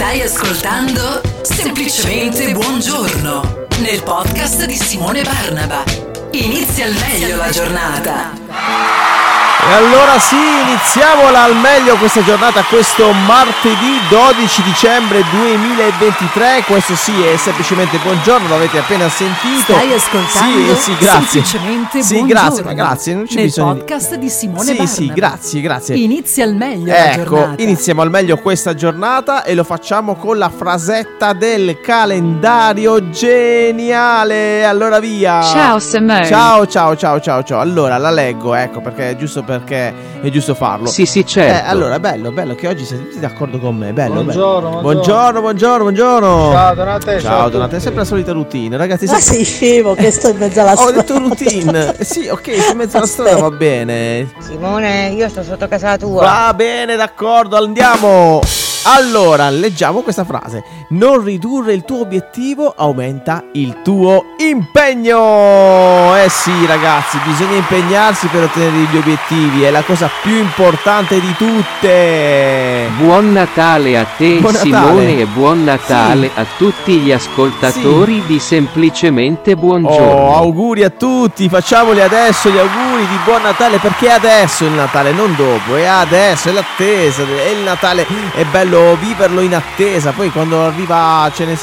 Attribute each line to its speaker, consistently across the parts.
Speaker 1: Stai ascoltando Semplicemente Buongiorno nel podcast di Simone Barnaba. Inizia al meglio la giornata.
Speaker 2: E allora sì, iniziamola al meglio questa giornata, questo martedì 12 dicembre 2023. Questo sì è semplicemente buongiorno, l'avete appena sentito.
Speaker 1: Stai ascoltando
Speaker 2: Sì, sì, grazie.
Speaker 1: semplicemente
Speaker 2: Sì,
Speaker 1: buongiorno.
Speaker 2: grazie, ma grazie, non c'è
Speaker 1: nel
Speaker 2: bisogno di-
Speaker 1: podcast di Simone
Speaker 2: Sì,
Speaker 1: Barnaba.
Speaker 2: sì, grazie, grazie.
Speaker 1: Inizia al meglio la
Speaker 2: Ecco,
Speaker 1: giornata.
Speaker 2: iniziamo al meglio questa giornata e lo facciamo con la frasetta del calendario geniale. Allora via.
Speaker 3: Ciao, Simone.
Speaker 2: Ciao, ciao, ciao, ciao, ciao. Allora la leggo, ecco, perché è giusto perché è giusto farlo.
Speaker 3: Sì, sì, certo.
Speaker 2: Eh, allora, bello, bello che oggi siete tutti d'accordo con me. Bello,
Speaker 4: Buongiorno,
Speaker 2: bello.
Speaker 4: buongiorno.
Speaker 2: buongiorno, buongiorno, buongiorno.
Speaker 4: Ciao Donate,
Speaker 2: Ciao, Donate, è sempre la solita routine, ragazzi.
Speaker 5: Ma
Speaker 2: sempre-
Speaker 5: sei scemo che sto in mezzo alla
Speaker 2: Ho
Speaker 5: strada.
Speaker 2: detto routine. Eh, sì, ok, sei in mezzo alla strada va bene.
Speaker 5: Simone, io sto sotto casa tua.
Speaker 2: Va bene, d'accordo, andiamo. Allora, leggiamo questa frase. Non ridurre il tuo obiettivo aumenta il tuo impegno. Eh sì, ragazzi, bisogna impegnarsi per ottenere gli obiettivi. È la cosa più importante di tutte.
Speaker 3: Buon Natale a te
Speaker 2: Buon Natale.
Speaker 3: Simone e buon Natale
Speaker 2: Sì.
Speaker 3: a tutti gli ascoltatori di Semplicemente
Speaker 2: Oh,
Speaker 3: Buongiorno.
Speaker 2: auguri a tutti, facciamoli adesso gli auguri di buon Natale perché è adesso il Natale, non dopo, è adesso, è l'attesa, è il Natale, è bello viverlo in attesa, poi quando arriva, ne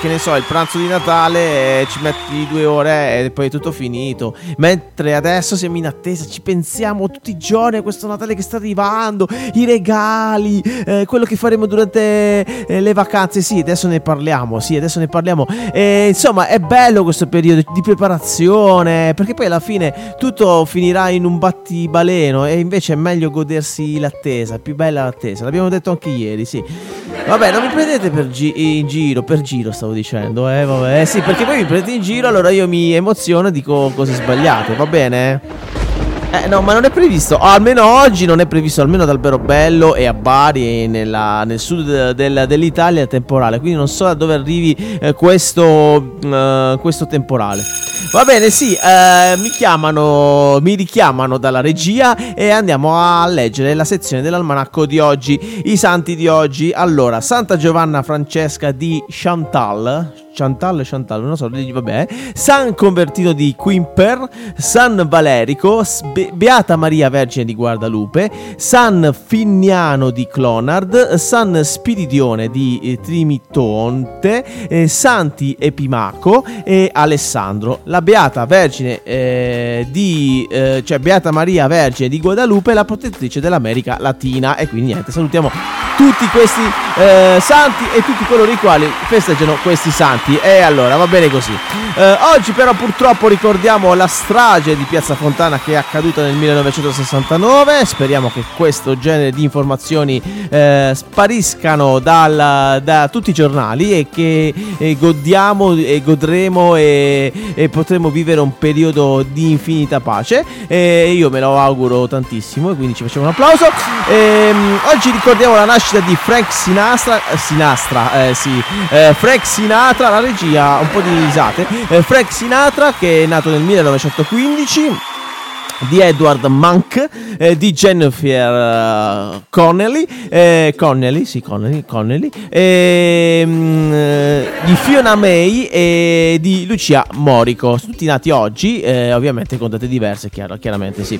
Speaker 2: che ne so, il pranzo di Natale eh, ci metti due ore e poi è tutto finito, mentre adesso siamo in attesa, ci pensiamo tutti i giorni a questo Natale che sta arrivando, i regali, eh, quello che faremo durante eh, le vacanze, sì, adesso ne parliamo, sì, adesso ne parliamo, e, insomma è bello questo periodo di preparazione, perché poi alla fine tutto finirà in un battibaleno e invece è meglio godersi l'attesa, più bella l'attesa, l'abbiamo detto anche ieri, sì. Vabbè, non mi prendete per gi- in giro, per giro stavo dicendo, eh, vabbè, eh, sì, perché poi mi prendete in giro, allora io mi emoziono e dico cose sbagliate, va bene? Eh no, ma non è previsto, almeno oggi non è previsto, almeno ad Alberobello e a Bari, nella- nel sud del- dell'Italia, il temporale. Quindi non so da dove arrivi eh, questo, eh, questo temporale. Va bene, sì, eh, mi chiamano, mi richiamano dalla regia e andiamo a leggere la sezione dell'almanacco di oggi. I santi di oggi, allora, Santa Giovanna Francesca di Chantal. Chantal, Chantal, non so, vabbè. San Convertino di Quimper, San Valerico, Beata Maria Vergine di Guadalupe, San Finiano di Clonard, San Spiridione di eh, Trimitonte, eh, Santi Epimaco e Alessandro. La Beata Vergine eh, di, eh, cioè Beata Maria Vergine di Guadalupe, la protettrice dell'America Latina. E quindi niente, salutiamo tutti questi eh, santi e tutti coloro i quali festeggiano questi santi. E allora va bene così. Eh, oggi però purtroppo ricordiamo la strage di Piazza Fontana che è accaduta nel 1969. Speriamo che questo genere di informazioni eh, spariscano dal- da tutti i giornali e che eh, godiamo e godremo e, e potremo vivere un periodo di infinita pace. E io me lo auguro tantissimo e quindi ci facciamo un applauso. Ehm, oggi ricordiamo la nascita di Frank Sinastra, eh, Sinastra, eh, sì, eh, Frank Sinatra, la regia, un po' di risate. Eh, Frank Sinatra che è nato nel 1915 di Edward Monk, eh, di Jennifer eh, Connelly, eh, Connelly, sì, Connelly, Connelly ehm, eh, di Fiona May e di Lucia Morico. Tutti nati oggi, eh, ovviamente con date diverse, chiaro- chiaramente sì.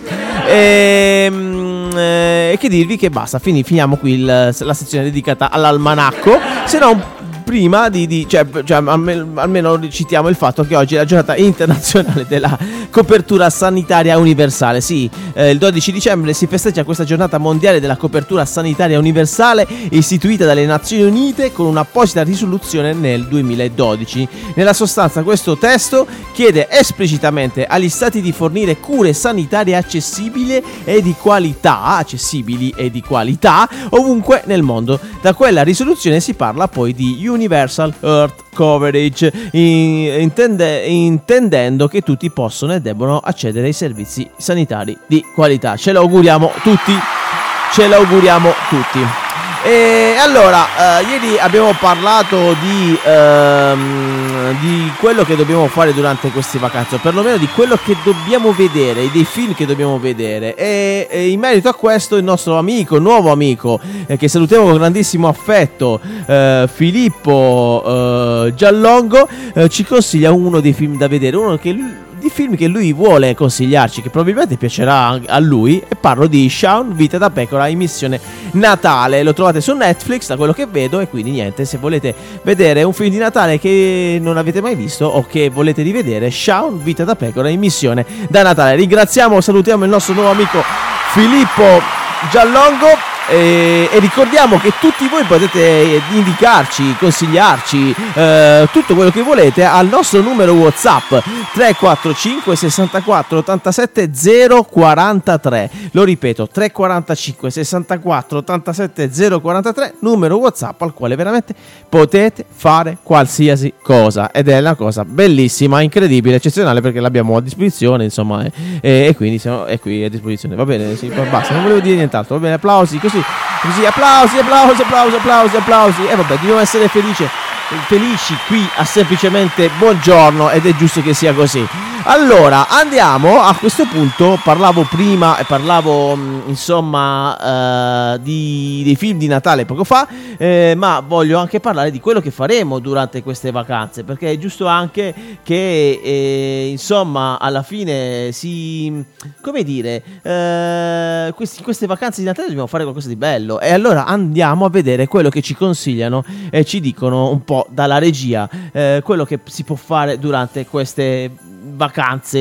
Speaker 2: Ehm, eh, E che dirvi che basta, fini- finiamo qui il- la sezione dedicata all'almanacco, se no prima di, di- cioè, cioè, almeno, citiamo il fatto che oggi è la giornata internazionale della copertura sanitaria universale. Sì, eh, il 12 dicembre si festeggia questa giornata mondiale della copertura sanitaria universale istituita dalle Nazioni Unite con un'apposita risoluzione nel 2012. Nella sostanza questo testo chiede esplicitamente agli stati di fornire cure sanitarie accessibili e di qualità, accessibili e di qualità ovunque nel mondo. Da quella risoluzione si parla poi di Universal Earth Coverage, in- intende- intendendo che tutti possono e debbono accedere ai servizi sanitari di qualità. Ce lo auguriamo tutti. Ce lo auguriamo tutti. E allora, eh, ieri abbiamo parlato di, ehm, di quello che dobbiamo fare durante queste vacanze, o perlomeno di quello che dobbiamo vedere, dei film che dobbiamo vedere. E, e in merito a questo, il nostro amico, nuovo amico, eh, che salutiamo con grandissimo affetto, eh, Filippo eh, Giallongo, eh, ci consiglia uno dei film da vedere, uno che lui- di film che lui vuole consigliarci, che probabilmente piacerà a lui. E parlo di Shaun Vita da Pecora in missione Natale. Lo trovate su Netflix, da quello che vedo. E quindi niente, se volete vedere un film di Natale che non avete mai visto o che volete rivedere, Shaun Vita da Pecora in missione da Natale. Ringraziamo, salutiamo il nostro nuovo amico Filippo Giallongo. E, e ricordiamo che tutti voi potete indicarci, consigliarci eh, tutto quello che volete al nostro numero WhatsApp 345 64 87 043. Lo ripeto, 345 64 87 043, numero WhatsApp al quale veramente potete fare qualsiasi cosa ed è una cosa bellissima, incredibile, eccezionale perché l'abbiamo a disposizione, insomma, e, e- e quindi siamo, è qui a disposizione. Va bene, sì, basta, non volevo dire nient'altro. Va bene, applausi, così, così, applausi, applausi, applausi, applausi, applausi. E vabbè, dobbiamo essere felici felici qui a semplicemente buongiorno ed è giusto che sia così. Allora, andiamo a questo punto, parlavo prima e parlavo mh, insomma eh, di, dei film di Natale poco fa, eh, ma voglio anche parlare di quello che faremo durante queste vacanze, perché è giusto anche che eh, insomma alla fine si, come dire, eh, questi- queste vacanze di Natale dobbiamo fare qualcosa di bello. E allora andiamo a vedere quello che ci consigliano e ci dicono un po' dalla regia eh, quello che si può fare durante queste vacanze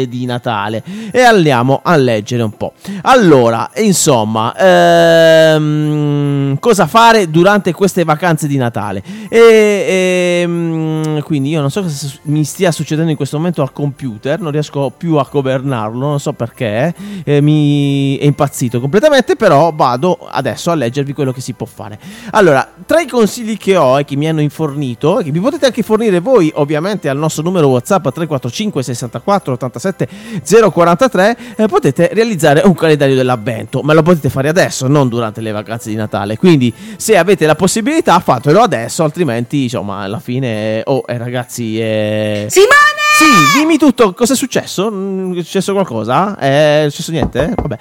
Speaker 2: di Natale e andiamo a leggere un po'. Allora, insomma, ehm, cosa fare durante queste vacanze di Natale? E, ehm, quindi io non so cosa mi stia succedendo in questo momento al computer, non riesco più a governarlo, non so perché, eh, mi è impazzito completamente, però vado adesso a leggervi quello che si può fare. Allora, tra i consigli che ho e che mi hanno infornito, e che mi potete anche fornire voi ovviamente al nostro numero WhatsApp 345 64 87 043, eh, potete realizzare un calendario dell'avvento, ma lo potete fare adesso, non durante le vacanze di Natale. Quindi se avete la possibilità fatelo adesso, altrimenti insomma alla fine... Oh eh, ragazzi... Eh...
Speaker 5: Simone!
Speaker 2: Sì, dimmi tutto, cosa è successo? Mm, È successo qualcosa? È successo niente? Vabbè.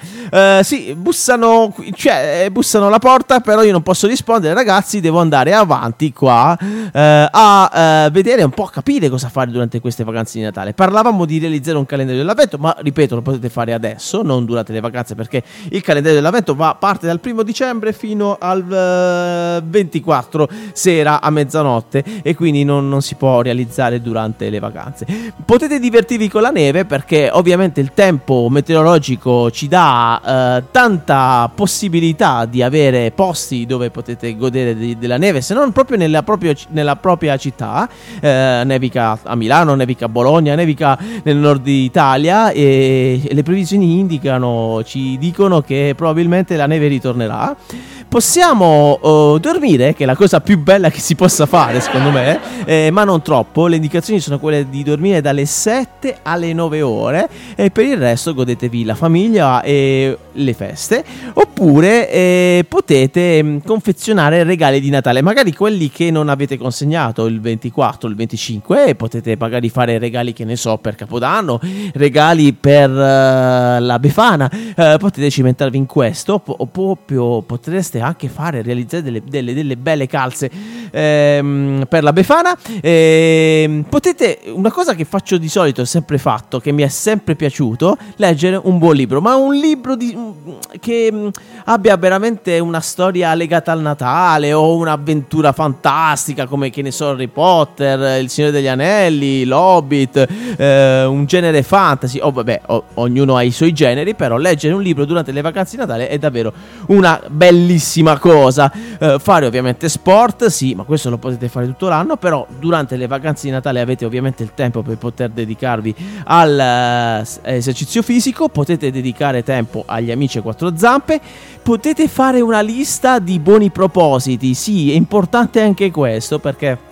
Speaker 2: Eh, sì, bussano, cioè, eh, bussano alla porta, però io non posso rispondere, ragazzi, devo andare avanti qua eh, a eh, vedere un po', capire cosa fare durante queste vacanze di Natale. Parlavamo di realizzare un calendario dell'avvento, ma ripeto, lo potete fare adesso, non durante le vacanze, perché il calendario dell'avvento va, parte dal primo dicembre fino al eh, 24 sera a mezzanotte e quindi non, non si può realizzare durante le vacanze. Potete divertirvi con la neve perché ovviamente il tempo meteorologico ci dà eh, tanta possibilità di avere posti dove potete godere di- della neve, se non proprio nella, proprio- nella propria città. Eh, nevica a Milano, nevica a Bologna, nevica nel nord Italia e, le previsioni indicano, ci dicono che probabilmente la neve ritornerà. Possiamo oh, dormire, che è la cosa più bella che si possa fare, secondo me, eh, ma non troppo. Le indicazioni sono quelle di dormire dalle 7 alle 9 ore e per il resto godetevi la famiglia e le feste. Oppure eh, potete mh, confezionare regali di Natale, magari quelli che non avete consegnato il 24, il 25, e potete magari fare regali, che ne so, per Capodanno, regali per eh, la Befana. Eh, potete cimentarvi in questo, o proprio potreste anche fare, realizzare delle, delle- delle belle calze ehm, per la Befana. Ehm, potete, una cosa che faccio di solito, ho sempre fatto, che mi è sempre piaciuto, leggere un buon libro, ma un libro di, che mh, abbia veramente una storia legata al Natale o un'avventura fantastica come che ne so Harry Potter, Il Signore degli Anelli, L'Hobbit, eh, un genere fantasy, o vabbè, o- ognuno ha i suoi generi, però leggere un libro durante le vacanze di Natale è davvero una bellissima cosa. Eh, fare ovviamente sport, sì, ma questo lo potete fare tutto l'anno, però durante le vacanze di Natale avete ovviamente il tempo per poter dedicarvi all'esercizio fisico, potete dedicare tempo agli amici a quattro zampe, potete fare una lista di buoni propositi, sì, è importante anche questo perché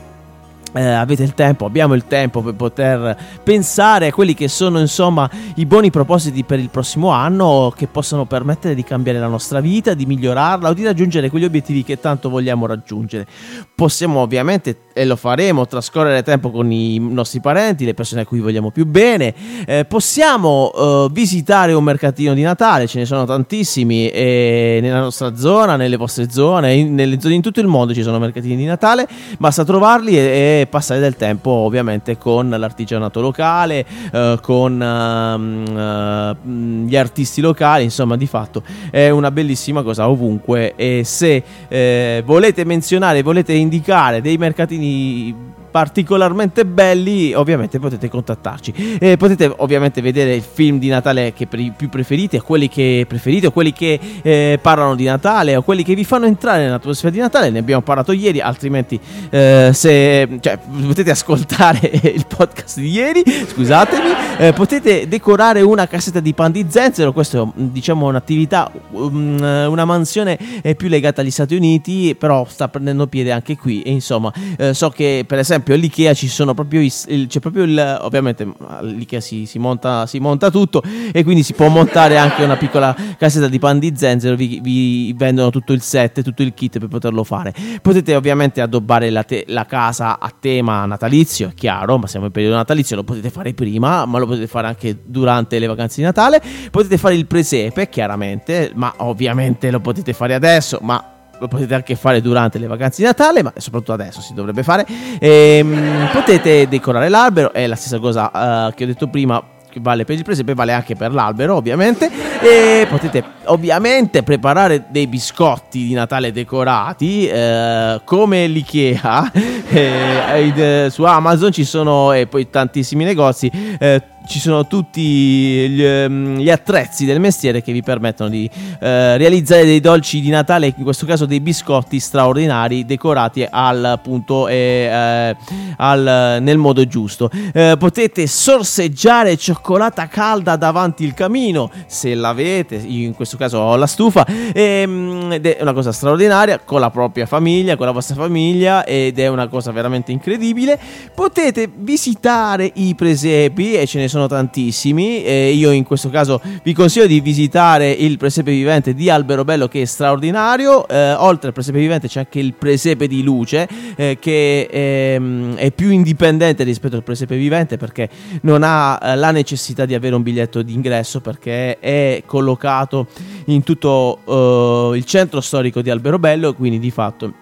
Speaker 2: eh, avete il tempo, abbiamo il tempo per poter pensare a quelli che sono insomma i buoni propositi per il prossimo anno che possono permettere di cambiare la nostra vita, di migliorarla o di raggiungere quegli obiettivi che tanto vogliamo raggiungere. Possiamo ovviamente, e lo faremo, trascorrere tempo con i nostri parenti, le persone a cui vogliamo più bene. Eh, possiamo eh, visitare un mercatino di Natale, ce ne sono tantissimi nella nostra zona, nelle vostre zone, in, nelle zone in tutto il mondo ci sono mercatini di Natale, basta trovarli e, passare del tempo ovviamente con l'artigianato locale, eh, con ehm, eh, gli artisti locali, insomma di fatto è una bellissima cosa ovunque. E se eh, volete menzionare, volete indicare dei mercatini particolarmente belli ovviamente potete contattarci. E potete ovviamente vedere il film di Natale che pre- più preferite quelli che preferite o quelli che eh, parlano di Natale o quelli che vi fanno entrare nell'atmosfera di Natale. Ne abbiamo parlato ieri altrimenti eh, se cioè, potete ascoltare il podcast di ieri scusatemi. Eh, potete decorare una cassetta di pan di zenzero. Questo è diciamo un'attività um, una mansione eh, più legata agli Stati Uniti però sta prendendo piede anche qui. E insomma eh, so che per esempio all'Ikea ci sono proprio i- il, c'è proprio il ovviamente all'Ikea si, si monta, si monta tutto e quindi si può montare anche una piccola cassetta di pan di zenzero vi, vi vendono tutto il set tutto il kit per poterlo fare. Potete ovviamente addobbare la, te- la casa a tema natalizio è chiaro ma siamo in periodo natalizio lo potete fare prima ma lo potete fare anche durante le vacanze di Natale. Potete fare il presepe chiaramente ma ovviamente lo potete fare adesso ma lo potete anche fare durante le vacanze di Natale, ma soprattutto adesso si dovrebbe fare. Ehm, potete decorare l'albero, è la stessa cosa eh, che ho detto prima. Che vale per il presepe, vale anche per l'albero, ovviamente. E potete ovviamente preparare dei biscotti di Natale decorati, eh, come l'IKEA. Eh, eh, su Amazon ci sono e poi tantissimi negozi. eh, ci sono tutti gli, ehm, gli attrezzi del mestiere che vi permettono di eh, realizzare dei dolci di Natale, in questo caso dei biscotti straordinari decorati al punto e eh, al- nel modo giusto. Eh, potete sorseggiare cioccolata calda davanti il camino, se l'avete, io in questo caso ho la stufa, ehm, ed è una cosa straordinaria con la propria famiglia, con la vostra famiglia ed è una cosa veramente incredibile. Potete visitare i presepi e ce ne sono tantissimi. E io in questo caso vi consiglio di visitare il presepe vivente di Alberobello che è straordinario. Eh, oltre al presepe vivente c'è anche il presepe di luce eh, che ehm, è più indipendente rispetto al presepe vivente perché non ha eh, la necessità di avere un biglietto d'ingresso perché è collocato in tutto eh, il centro storico di Alberobello, quindi di fatto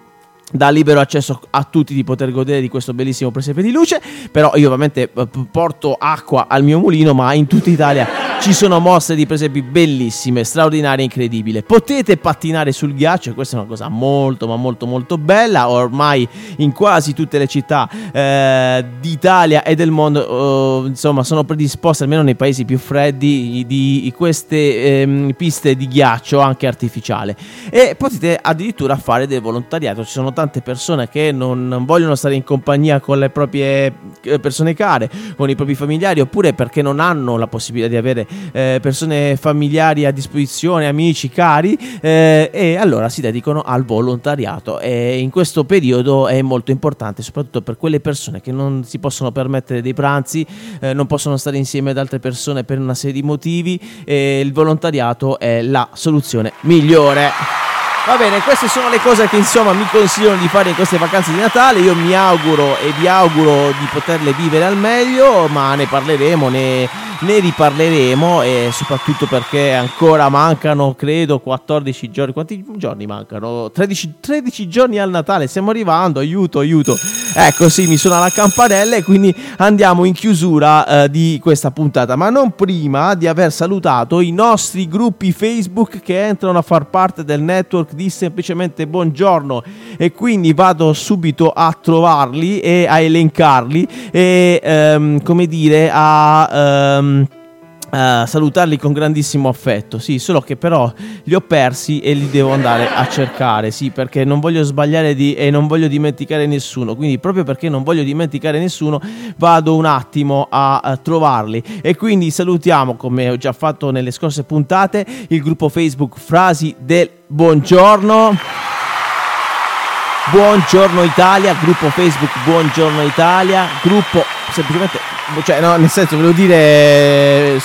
Speaker 2: dà libero accesso a tutti di poter godere di questo bellissimo presepe di luce. Però io ovviamente eh, porto acqua al mio mulino, ma in tutta Italia ci sono mostre di presepi bellissime, straordinarie, incredibili. Potete pattinare sul ghiaccio, questa è una cosa molto ma molto molto bella. Ormai in quasi tutte le città eh, d'Italia e del mondo, eh, insomma, sono predisposte almeno nei paesi più freddi di, queste ehm, piste di ghiaccio anche artificiale. E potete addirittura fare del volontariato. Ci sono tante persone che non non vogliono stare in compagnia con le proprie eh, persone care, con i propri familiari, oppure perché non hanno la possibilità di avere eh, persone familiari a disposizione, amici cari, eh, e allora si dedicano al volontariato. E in questo periodo è molto importante, soprattutto per quelle persone che non si possono permettere dei pranzi, eh, non possono stare insieme ad altre persone per una serie di motivi. E il volontariato è la soluzione migliore. Va bene, queste sono le cose che insomma mi consigliano di fare in queste vacanze di Natale. Io mi auguro e vi auguro di poterle vivere al meglio, ma ne parleremo, ne ne riparleremo e soprattutto perché ancora mancano, credo, 14 giorni. Quanti giorni mancano? 13, 13 giorni al Natale, stiamo arrivando, aiuto, aiuto. Ecco, sì, mi suona la campanella e quindi andiamo in chiusura eh, di questa puntata, ma non prima di aver salutato i nostri gruppi Facebook che entrano a far parte del network di semplicemente buongiorno e quindi vado subito a trovarli e a elencarli e ehm, come dire a ehm, Uh, salutarli con grandissimo affetto, sì, solo che però li ho persi e li devo andare a cercare, sì, perché non voglio sbagliare di, e non voglio dimenticare nessuno, quindi proprio perché non voglio dimenticare nessuno vado un attimo a, a trovarli e quindi salutiamo, come ho già fatto nelle scorse puntate, il gruppo Facebook Frasi del Buongiorno. Buongiorno Italia, gruppo Facebook Buongiorno Italia, gruppo semplicemente, cioè no, nel senso volevo dire,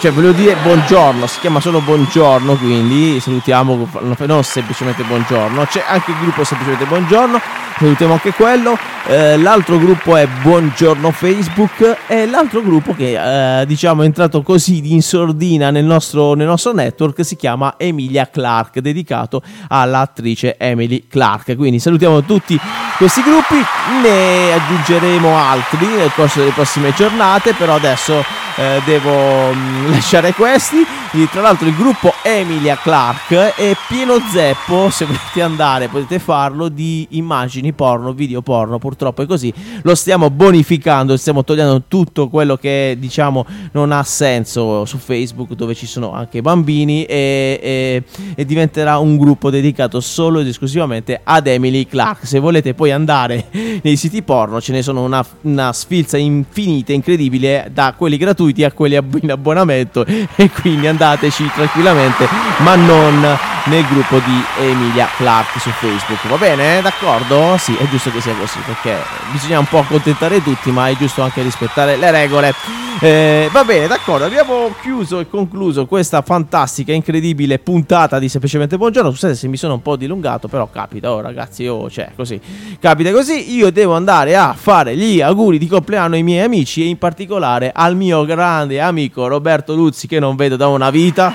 Speaker 2: cioè volevo dire buongiorno, si chiama solo buongiorno, quindi salutiamo, non semplicemente buongiorno, c'è anche il gruppo semplicemente buongiorno, salutiamo anche quello, eh, l'altro gruppo è buongiorno Facebook e l'altro gruppo che eh, diciamo è entrato così in sordina nel nostro, nel nostro network si chiama Emilia Clark, dedicato all'attrice Emily Clark, quindi salutiamo tutti questi gruppi, ne aggiungeremo altri nel corso delle prossime giornate, però adesso eh, devo mh, lasciare questi. E, tra l'altro il gruppo Emilia Clark è pieno zeppo, se volete andare potete farlo, di immagini porno, video porno, purtroppo è così, lo stiamo bonificando, stiamo togliendo tutto quello che diciamo non ha senso su Facebook dove ci sono anche bambini e, e, e diventerà un gruppo dedicato solo ed esclusivamente ad Emily Clark. Se volete poi andare nei siti porno ce ne sono una, una sfilza infinita, incredibile, da quelli gratuiti a quelli in abbonamento e quindi andateci tranquillamente, ma non nel gruppo di Emilia Clark su Facebook. Va bene? D'accordo? Sì, è giusto che sia così perché bisogna un po' accontentare tutti, ma è giusto anche rispettare le regole. Eh, va bene, d'accordo. Abbiamo chiuso e concluso questa fantastica, incredibile puntata di Semplicemente Buongiorno. Scusate se mi sono un po' dilungato, però capita, oh ragazzi, oh, cioè, così. Capita così. Io devo andare a fare gli auguri di compleanno ai miei amici e in particolare al mio grande amico Roberto Luzzi che non vedo da una vita.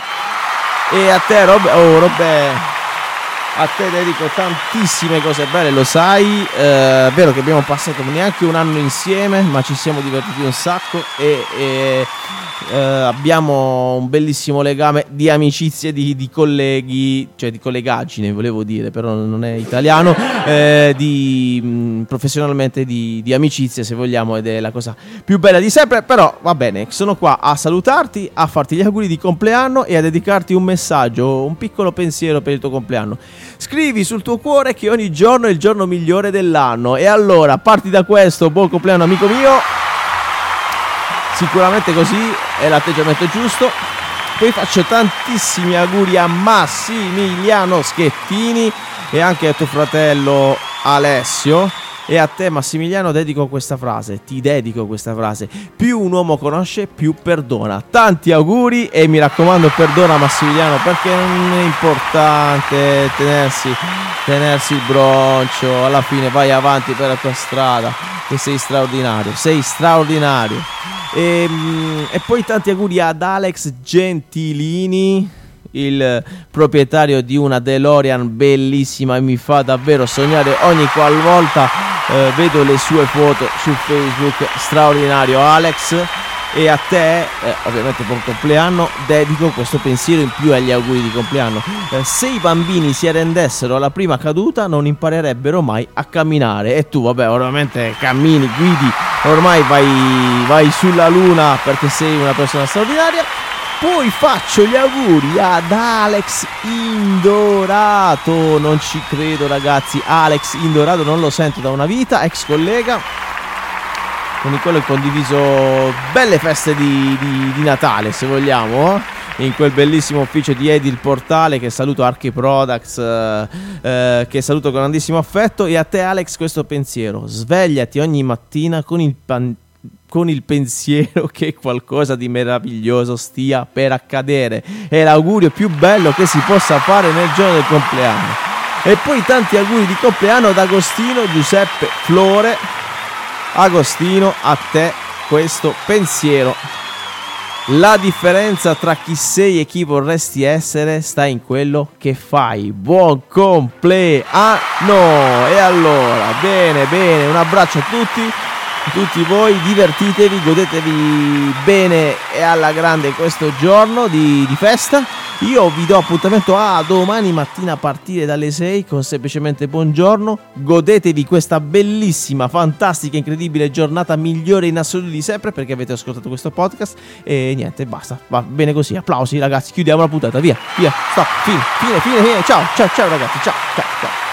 Speaker 2: E a te, Rob- oh, Robè, a te dedico tantissime cose belle, lo sai. Eh, è vero che abbiamo passato neanche un anno insieme, ma ci siamo divertiti un sacco e, e eh, abbiamo un bellissimo legame di amicizie, di, di, colleghi, cioè di collegaggine, volevo dire, però non è italiano, eh, di, mh, professionalmente di, di amicizie, se vogliamo, ed è la cosa più bella di sempre. Però va bene, sono qua a salutarti, a farti gli auguri di compleanno e a dedicarti un messaggio, un piccolo pensiero per il tuo compleanno. Scrivi sul tuo cuore che ogni giorno è il giorno migliore dell'anno. E allora, parti da questo, buon compleanno amico mio. Sicuramente così è l'atteggiamento giusto. Poi faccio tantissimi auguri a Massimiliano Schettini e anche a tuo fratello Alessio. E a te Massimiliano dedico questa frase, ti dedico questa frase. Più un uomo conosce, più perdona. Tanti auguri e mi raccomando perdona Massimiliano perché non è importante tenersi, tenersi il broncio. Alla fine vai avanti per la tua strada che sei straordinario, sei straordinario. E, e poi tanti auguri ad Alex Gentilini il proprietario di una DeLorean bellissima e mi fa davvero sognare ogni qualvolta eh, vedo le sue foto su Facebook. Straordinario Alex. E a te, eh, ovviamente buon compleanno, dedico questo pensiero in più agli auguri di compleanno. Eh, se i bambini si arrendessero alla prima caduta non imparerebbero mai a camminare. E tu, vabbè, ovviamente cammini, guidi, ormai vai, vai sulla luna perché sei una persona straordinaria. Poi faccio gli auguri ad Alex Indorato. Non ci credo, ragazzi. Alex Indorato non lo sento da una vita, ex collega. Con quale ho condiviso belle feste di, di, di Natale, se vogliamo. Eh? In quel bellissimo ufficio di Edil Portale che saluto Archi Products, eh, eh, che saluto con grandissimo affetto. E a te, Alex, questo pensiero: svegliati ogni mattina con il pan- con il pensiero che qualcosa di meraviglioso stia per accadere. È l'augurio più bello che si possa fare nel giorno del compleanno. E poi tanti auguri di compleanno ad Agostino Giuseppe Flore. Agostino, a te questo pensiero. La differenza tra chi sei e chi vorresti essere sta in quello che fai. Buon compleanno! E allora, bene, bene, un abbraccio a tutti, tutti voi, divertitevi, godetevi bene e alla grande questo giorno di, di festa. Io vi do appuntamento a domani mattina a partire dalle 6 con semplicemente buongiorno. Godetevi questa bellissima, fantastica, incredibile giornata migliore in assoluto di sempre perché avete ascoltato questo podcast e niente, basta. Va bene così. Applausi ragazzi, chiudiamo la puntata. Via, via. Stop, fine, fine, fine, fine. Ciao, ciao, ciao ragazzi. Ciao, ciao, ciao.